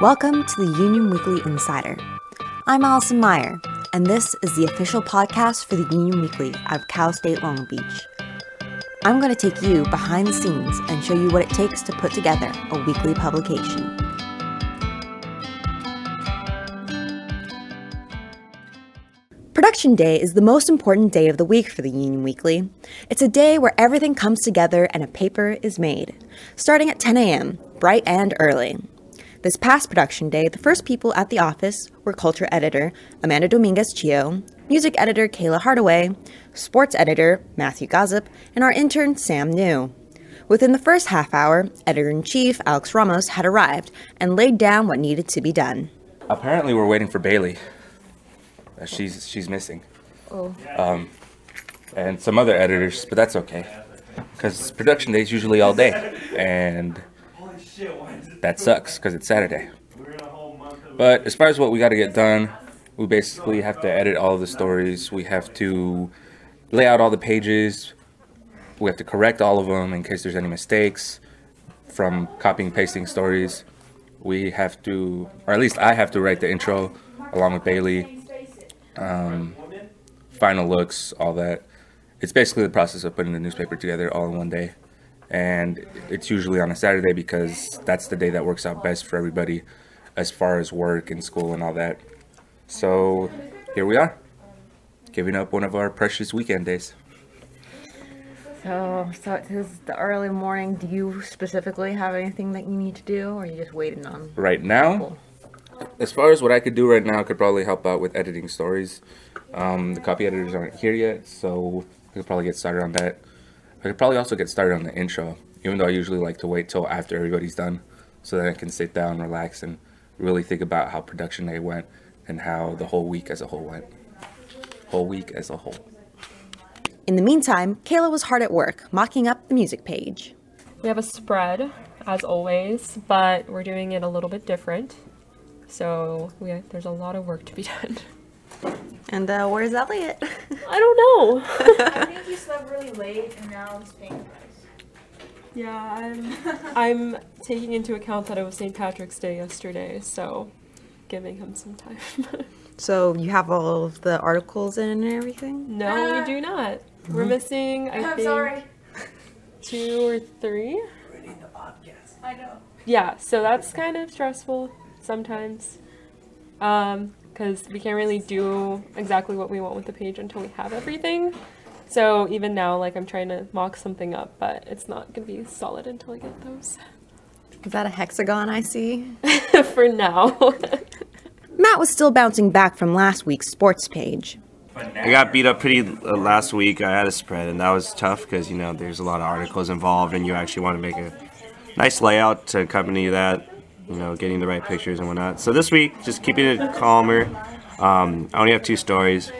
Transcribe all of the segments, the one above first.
Welcome to the Union Weekly Insider. I'm Allison Meyer, and this is the official podcast for the Union Weekly of Cal State Long Beach. I'm going to take you behind the scenes and show you what it takes to put together a weekly publication. Production Day is the most important day of the week for the Union Weekly. It's a day where everything comes together and a paper is made, starting at 10 a.m., bright and early. This past production day, the first people at the office were culture editor Amanda Dominguez Chio, music editor Kayla Hardaway, sports editor Matthew Gossip, and our intern Sam New. Within the first half hour, editor in chief Alex Ramos had arrived and laid down what needed to be done. Apparently, we're waiting for Bailey. Uh, She's she's missing. Oh. Um, and some other editors, but that's okay, because production day is usually all day, and that sucks because it's Saturday. But as far as what we got to get done, we basically have to edit all the stories. We have to lay out all the pages. We have to correct all of them in case there's any mistakes from copying pasting stories. We have to, or at least I have to write the intro along with Bailey. Um, final looks, all that. It's basically the process of putting the newspaper together all in one day. And it's usually on a Saturday because that's the day that works out best for everybody as far as work and school and all that. So here we are, giving up one of our precious weekend days. So, so it is the early morning. Do you specifically have anything that you need to do, or are you just waiting on? Right now, as far as what I could do right now, I could probably help out with editing stories. Um, the copy editors aren't here yet, so I could probably get started on that. I could probably also get started on the intro, even though I usually like to wait till after everybody's done, so that I can sit down, relax, and really think about how production day went and how the whole week as a whole went. Whole week as a whole. In the meantime, Kayla was hard at work, mocking up the music page. We have a spread, as always, but we're doing it a little bit different. So we, there's a lot of work to be done. And uh, where's Elliot? I don't know. I think he slept really late and now he's paying the price. yeah, I'm, I'm taking into account that it was St. Patrick's Day yesterday, so giving him some time. so you have all of the articles in and everything? no, we do not. We're missing, I I'm think, sorry. two or three. Ruining the podcast. I know. yeah so that's kind of stressful sometimes um because we can't really do exactly what we want with the page until we have everything so even now like i'm trying to mock something up but it's not going to be solid until i get those Is that a hexagon I see? for now Matt was still bouncing back from last week's sports page. I got beat up pretty uh, last week. I had a spread, and that was tough because you know there's a lot of articles involved, and you actually want to make a nice layout to accompany that. You know, getting the right pictures and whatnot. So this week, just keeping it calmer. Um, I only have two stories.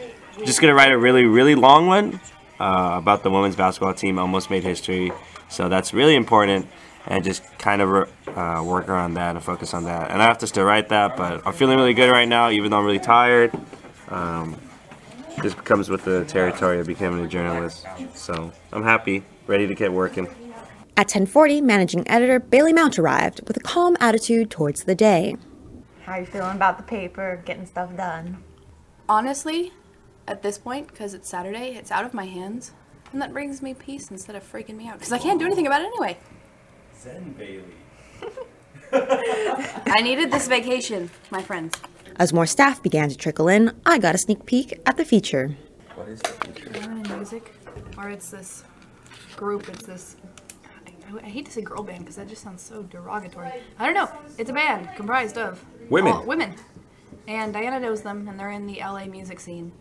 Just gonna write a really, really long one uh, about the women's basketball team almost made history. So that's really important, and just kind of uh, work around that and focus on that. And I have to still write that, but I'm feeling really good right now, even though I'm really tired. Um, this comes with the territory of becoming a journalist. So I'm happy, ready to get working. At 10:40, managing editor Bailey Mount arrived with a calm attitude towards the day. How are you feeling about the paper, getting stuff done? Honestly, at this point, because it's Saturday, it's out of my hands. And that brings me peace instead of freaking me out. Because I can't do anything about it anyway. Zen Bailey. I needed this vacation, my friends. As more staff began to trickle in, I got a sneak peek at the feature. What is that? Learning music, or it's this group. It's this. I, I hate to say girl band because that just sounds so derogatory. I don't know. It's a band comprised of Women. all- women, and Diana knows them, and they're in the LA music scene.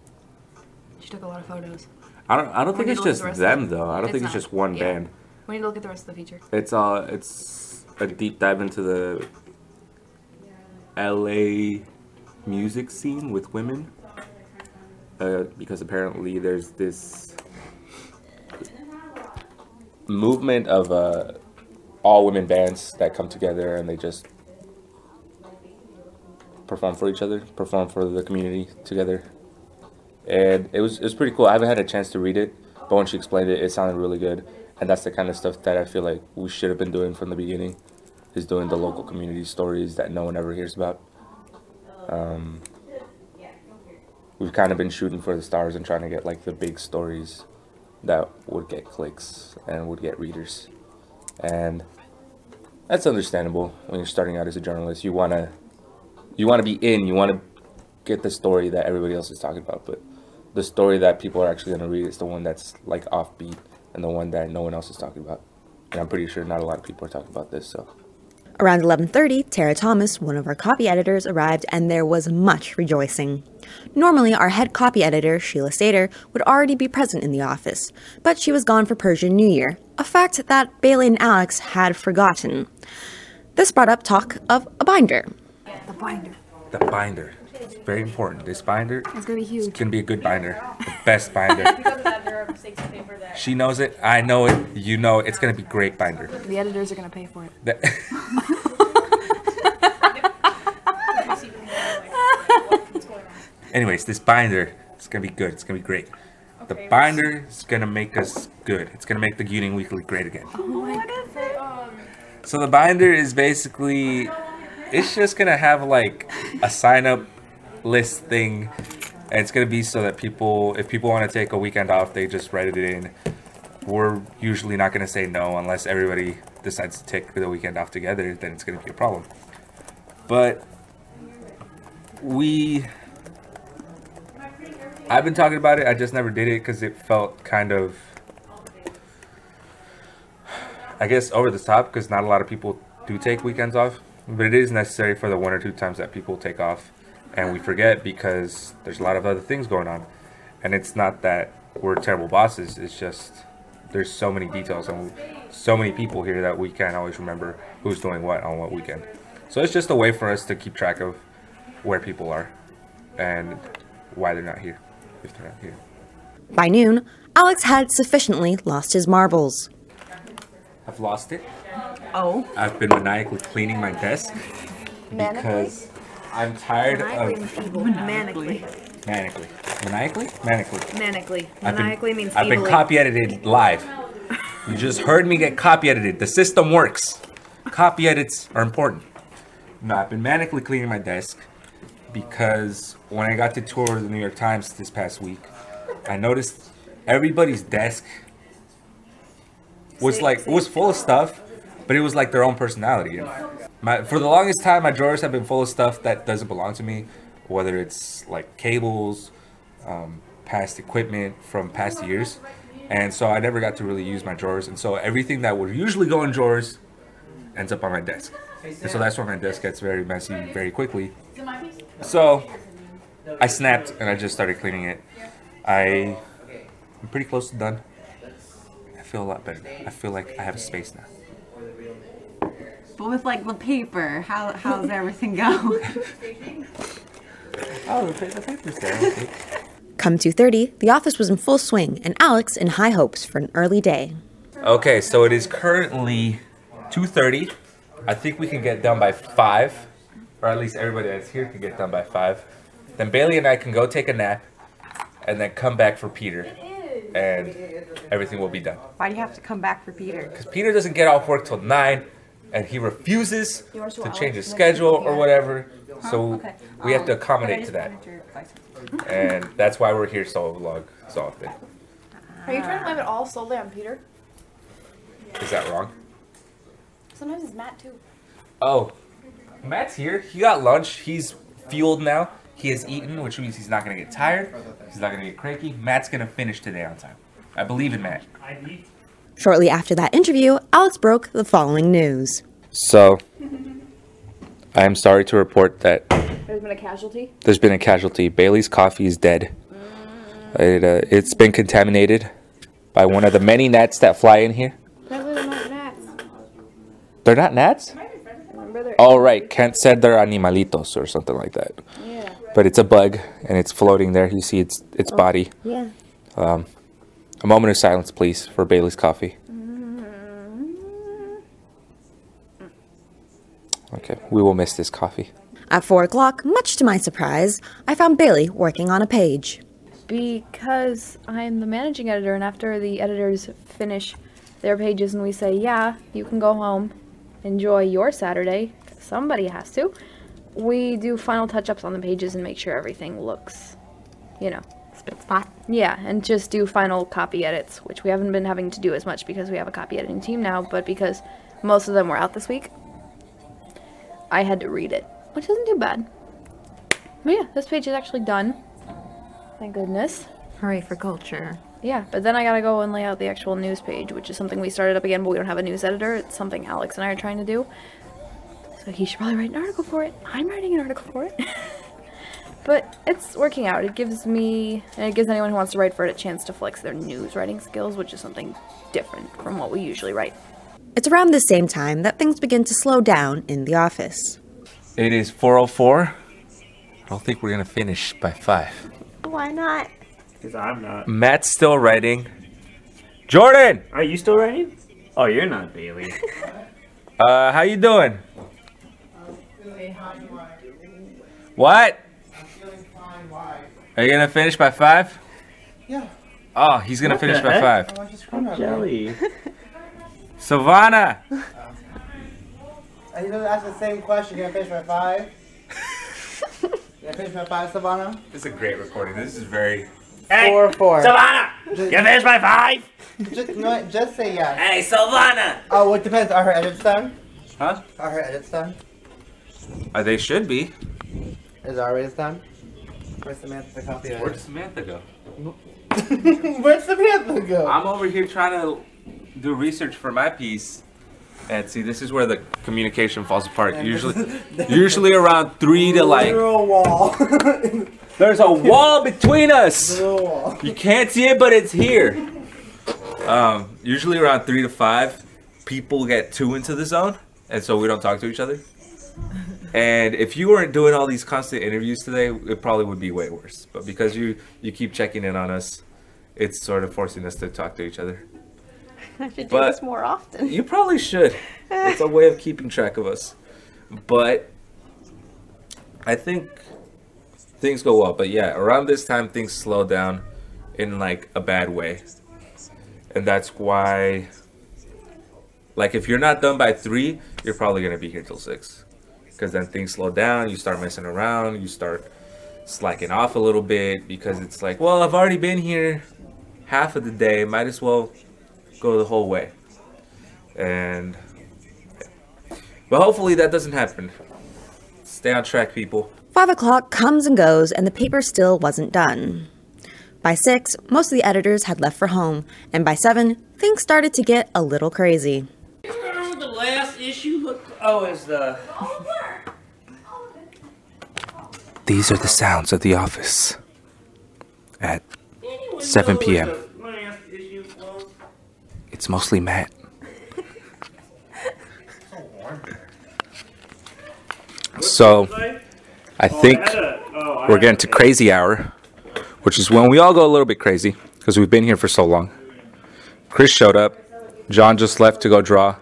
She took a lot of photos. I don't. I don't think it's to look at just the rest them it. though. I don't think it's not. just one Yeah. band. We need to look at the rest of the feature. It's uh, it's a deep dive into the LA music scene with women. Uh, because apparently there's this movement of uh, all women bands that come together and they just perform for each other, perform for the community together. And it was it was pretty cool. I haven't had a chance to read it, but when she explained it, it sounded really good. And that's the kind of stuff that I feel like we should have been doing from the beginning. is doing the local community stories that no one ever hears about. Um, we've kind of been shooting for the stars and trying to get like the big stories that would get clicks and would get readers. And that's understandable when you're starting out as a journalist. You want to you want to be in, you want to get the story that everybody else is talking about, but the story that people are actually going to read is the one that's like offbeat and the one that no one else is talking about. And I'm pretty sure not a lot of people are talking about this, so Around 11:30, Tara Thomas, one of our copy editors, arrived and there was much rejoicing. Normally, our head copy editor, Sheila Sater, would already be present in the office, but she was gone for Persian New Year, a fact that Bailey and Alex had forgotten. This brought up talk of a binder. The binder. the binder. It's very important. This binder It's gonna be is huge. going to be a good binder. The best binder. she knows it. I know it. You know it. It's going to be great binder. The editors are gonna pay for it. That- Anyways, this binder is gonna be good. It's gonna be great. The binder is gonna make us good. It's gonna make the Union Weekly great again. Oh my So the binder is basically, it's just gonna have like a sign up list thing, and it's gonna be so that people, if people want to take a weekend off, they just write it in. We're usually not gonna say no unless everybody decides to take the weekend off together. Then it's gonna be a problem. But we I've been talking about it. I just never did it because it felt kind of, I guess, over the top because not a lot of people do take weekends off. But it is necessary for the one or two times that people take off and we forget because there's a lot of other things going on. And it's not that we're terrible bosses, it's just there's so many details and so many people here that we can't always remember who's doing what on what weekend. So it's just a way for us to keep track of where people are and why they're not here if they're not here. By noon, Alex had sufficiently lost his marbles. I've lost it. Oh. I've been maniacally cleaning my desk because I'm tired of Manically. manically. Maniacally? Manically. Manically. I've been, Manically means I've been evilly. copy edited live. You just heard me get copy edited. The system works. Copy edits are important. No, I've been manically cleaning my desk because when I got to tour the New York Times this past week, I noticed everybody's desk was like was full of stuff, but it was like their own personality. And my for the longest time, my drawers have been full of stuff that doesn't belong to me, whether it's like cables, um, past equipment from past years, and so I never got to really use my drawers, and so everything that would usually go in drawers ends up on my desk, and so that's why my desk gets very messy very quickly. So I snapped and I just started cleaning it. I I'm pretty close to done. I feel a lot better. I feel like I have a space now. But with like the paper, how how's everything go? Oh, the, the paper's there. Come 2:30, the office was in full swing and Alex in high hopes for an early day. Okay, so it is currently 2:30. I think we can get done by 5, or at least everybody that's here can get done by 5. Then Bailey and I can go take a nap and then come back for Peter. And everything will be done. Why do you have to come back for Peter? Cuz Peter doesn't get off work till 9 and he refuses to change his schedule or whatever. So we have to accommodate to that. And that's why we're here so long so often. Are you trying to blame it all solely on Peter? Is that wrong? Sometimes it's Matt too. Oh, Matt's here. He got lunch. He's fueled now. He has eaten, which means he's not gonna get tired. He's not gonna get cranky. Matt's gonna finish today on time. I believe in Matt. Shortly after that interview, Alex broke the following news. So, I am sorry to report that There's been a casualty. there's been a casualty. Bailey's coffee is dead. It, uh, it's been contaminated by one of the many gnats that fly in here. Apparently they're not gnats. They're not gnats? Remember they're Oh, right. Kent said they're animalitos or something like that. yeah. But it's a bug, and it's floating there. You see its its body. Yeah. Um, a moment of silence, please, for Bailey's coffee. Okay, we will miss this coffee. At 4 o'clock, much to my surprise, I found Bailey working on a page. Because I'm the managing editor, and after the editors finish their pages and we say, yeah, you can go home, enjoy your Saturday. Somebody has to. We do final touch ups on the pages and make sure everything looks, you know, Spot. yeah, and just do final copy edits, which we haven't been having to do as much because we have a copy editing team now, but because most of them were out this week, I had to read it, which isn't too bad. But yeah, this page is actually done. Thank goodness. Hooray for culture. Yeah, but then I gotta go and lay out the actual news page, which is something we started up again, but we don't have a news editor. It's something Alex and I are trying to do. So he should probably write an article for it. I'm writing an article for it. but it's working out. It gives me, and it gives anyone who wants to write for it a chance to flex their news writing skills, which is something different from what we usually write. It's around the same time that things begin to slow down in the office. It is 404. I don't think we're gonna finish by five. Why not? Because I'm not. Matt's still writing. Jordan, Are you still writing? Oh, you're not Bailey. uh, how you doing? What? Are you gonna finish by five? Yeah. Oh, he's gonna What finish by heck? five. Why don't you scream at me? Jelly. Savannah, Are you gonna ask the same question? You gonna finish by five? you gonna finish by five, Savannah? this is a great recording. This is very. Four, four. Savannah! Just, You finished by five? just, you know what? Just say yes. Hey, Savannah! Oh, it depends. Are her edits done? Huh? Are her edits done? Uh, they should be. Is our edits done? Where's Samantha the copy Where'd? Samantha go? Where's Samantha go? I'm over here trying to do research for my piece. And see, this is where the communication falls apart. And Usually, usually around three to like. Wall. There's a wall between us. Wall. You can't see it, but it's here. Um, usually around three to five, people get too into the zone, and so we don't talk to each other. And if you weren't doing all these constant interviews today, it probably would be way worse. But because you you keep checking in on us, it's sort of forcing us to talk to each other. I should But- do this more often. You probably should. It's a way of keeping track of us. But I think things go well. But yeah, around this time things slow down in like a bad way. And that's why like if you're not done by 3, you're probably going to be here till 6. Cuz then things slow down, you start messing around, you start slacking off a little bit because it's like, well, I've already been here half of the day, might as well go the whole way. And but hopefully that doesn't happen. Stay on track, people. Five o'clock comes and goes, and the paper still wasn't done. By six, most of the editors had left for home, and by seven, things started to get a little crazy. Remember the last issue? Look, oh, is the. These are the sounds of the office at 7 p.m. It's mostly Matt. So, I think we're getting to crazy hour, which is when we all go a little bit crazy because we've been here for so long. Chris showed up. John just left to go draw.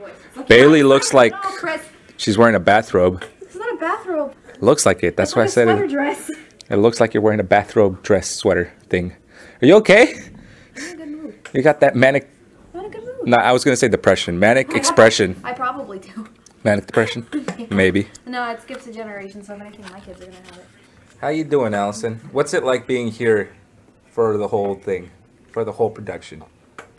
Bailey looks like she's wearing a bathrobe. It's not a bathrobe. Looks like it. That's why I said it. dress. It looks like you're wearing a bathrobe dress sweater thing. Are you okay? You got that manic. Not a good mood. No, I was gonna say depression. Manic expression. I probably do. Manic depression. Maybe. No, it skips a generation, so if anything, my kids are gonna have it. How you doing, Allison? What's it like being here for the whole thing, for the whole production?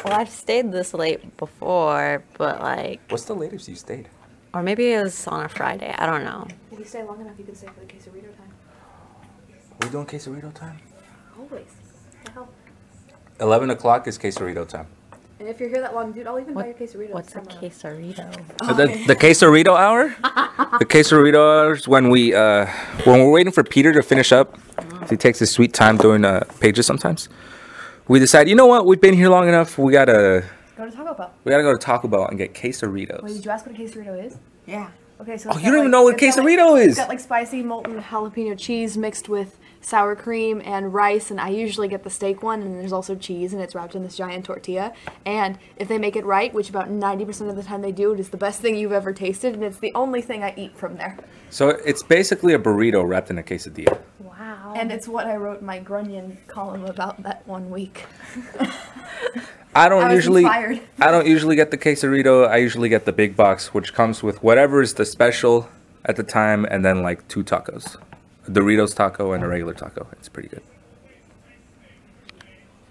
Well, I've stayed this late before, but like, What's the latest you stayed? Or maybe it was on a Friday. I don't know. If you stay long enough, you can stay for the quesarito time. Are we doing quesarito time? Always. The hell. Eleven o'clock is quesarito time. And if you're here that long, dude, I'll even buy What- your quesarito. What's a from, uh, quesarito? The, the quesarito hour? the quesarito hour is when we uh when we're waiting for Peter to finish up. He takes his sweet time doing uh, pages sometimes. We decide, you know what? We've been here long enough. We gotta Go to Taco Bell. we gotta go to Taco Bell and get Wait, did you ask what a quesarito is? Yeah. Okay, so Oh, you don't even know what it's got, like- quesarito It's is. got like spicy molten jalapeno cheese mixed with sour cream and rice, and I usually get the steak one, and there's also cheese, and it's wrapped in this giant tortilla. And if they make it right, which about 90% of the time they do, it is the best thing you've ever tasted, and it's the only thing I eat from there. So it's basically a burrito wrapped in a quesadilla. Wow. And it's what I wrote my Grunion column about that one week. I don't I usually inspired. I don't usually get the quesarito. I usually get the big box, which comes with whatever is the special at the time, and then like two tacos, a Doritos taco and a regular taco. It's pretty good.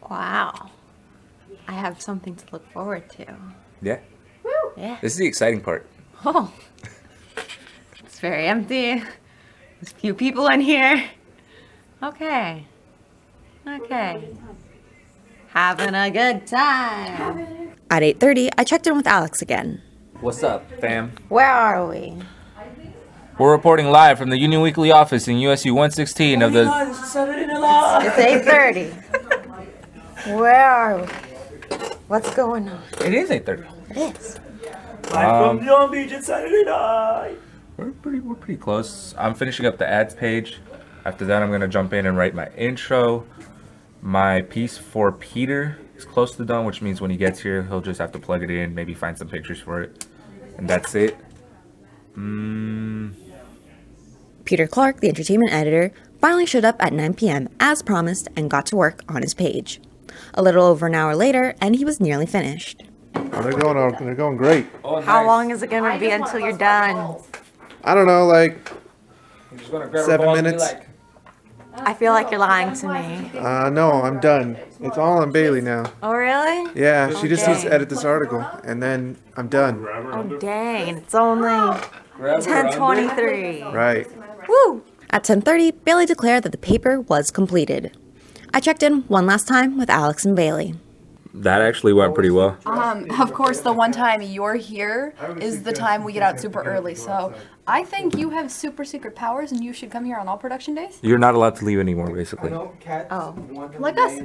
Wow. I have something to look forward to. Yeah, Woo. Yeah. this is the exciting part. Oh. It's very empty. There's few people in here. Okay. Okay. Having a good time. At 8:30, I checked in with Alex again. What's up, fam? Where are we? We're reporting live from the Union Weekly office in USU 116 of the. It's 8:30. Where are we? What's going on? It is 8:30. It is. Um, from Long Beach, it's Saturday night. We're pretty, we're pretty close. I'm finishing up the ads page. After that, I'm gonna jump in and write my intro. My piece for Peter is close to done, which means when he gets here, he'll just have to plug it in, maybe find some pictures for it, and that's it. Mm, Peter Clark, the entertainment editor, finally showed up at 9 p.m. as promised and got to work on his page. A little over an hour later, and he was nearly finished. Oh, they're going. on- They're going great. oh, How nice. long is it gonna be until you're done? I don't know, like just gonna grab Seven ball and be minutes. like, I feel like you're lying to me. uh, no, I'm done. It's all on Bailey now. Oh really? Yeah, she just needs to edit this article, and then I'm done. Oh dang! It's only grab her under. 10:23. Right. Woo! At 10:30, Bailey declared that the paper was completed. I checked in one last time with Alex and Bailey. That actually went pretty well. Um, of course, the one time you're here is the time we get out super early. So I think you have super secret powers, and you should come here on all production days. You're not allowed to leave anymore, basically. Oh, Like us.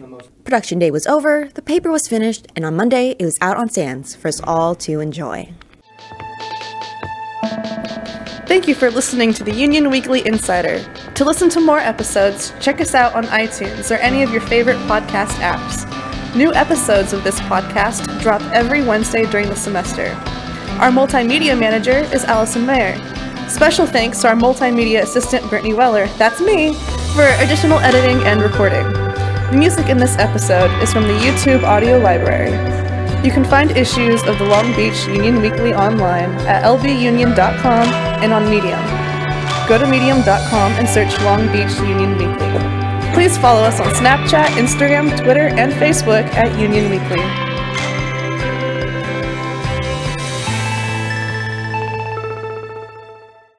Production day was over, the paper was finished, and on Monday it was out on stands for us all to enjoy. Thank you for listening to the Union Weekly Insider. To listen to more episodes, check us out on iTunes or any of your favorite podcast apps. New episodes of this podcast drop every Wednesday during the semester. Our multimedia manager is Allison Mayer. Special thanks to our multimedia assistant Brittany Weller, that's me, for additional editing and recording. The music in this episode is from the YouTube Audio Library. You can find issues of the Long Beach Union Weekly online at lbunion.com and on Medium. Go to medium.com and search Long Beach Union Weekly. Please follow us on Snapchat, Instagram, Twitter, and Facebook at Union Weekly.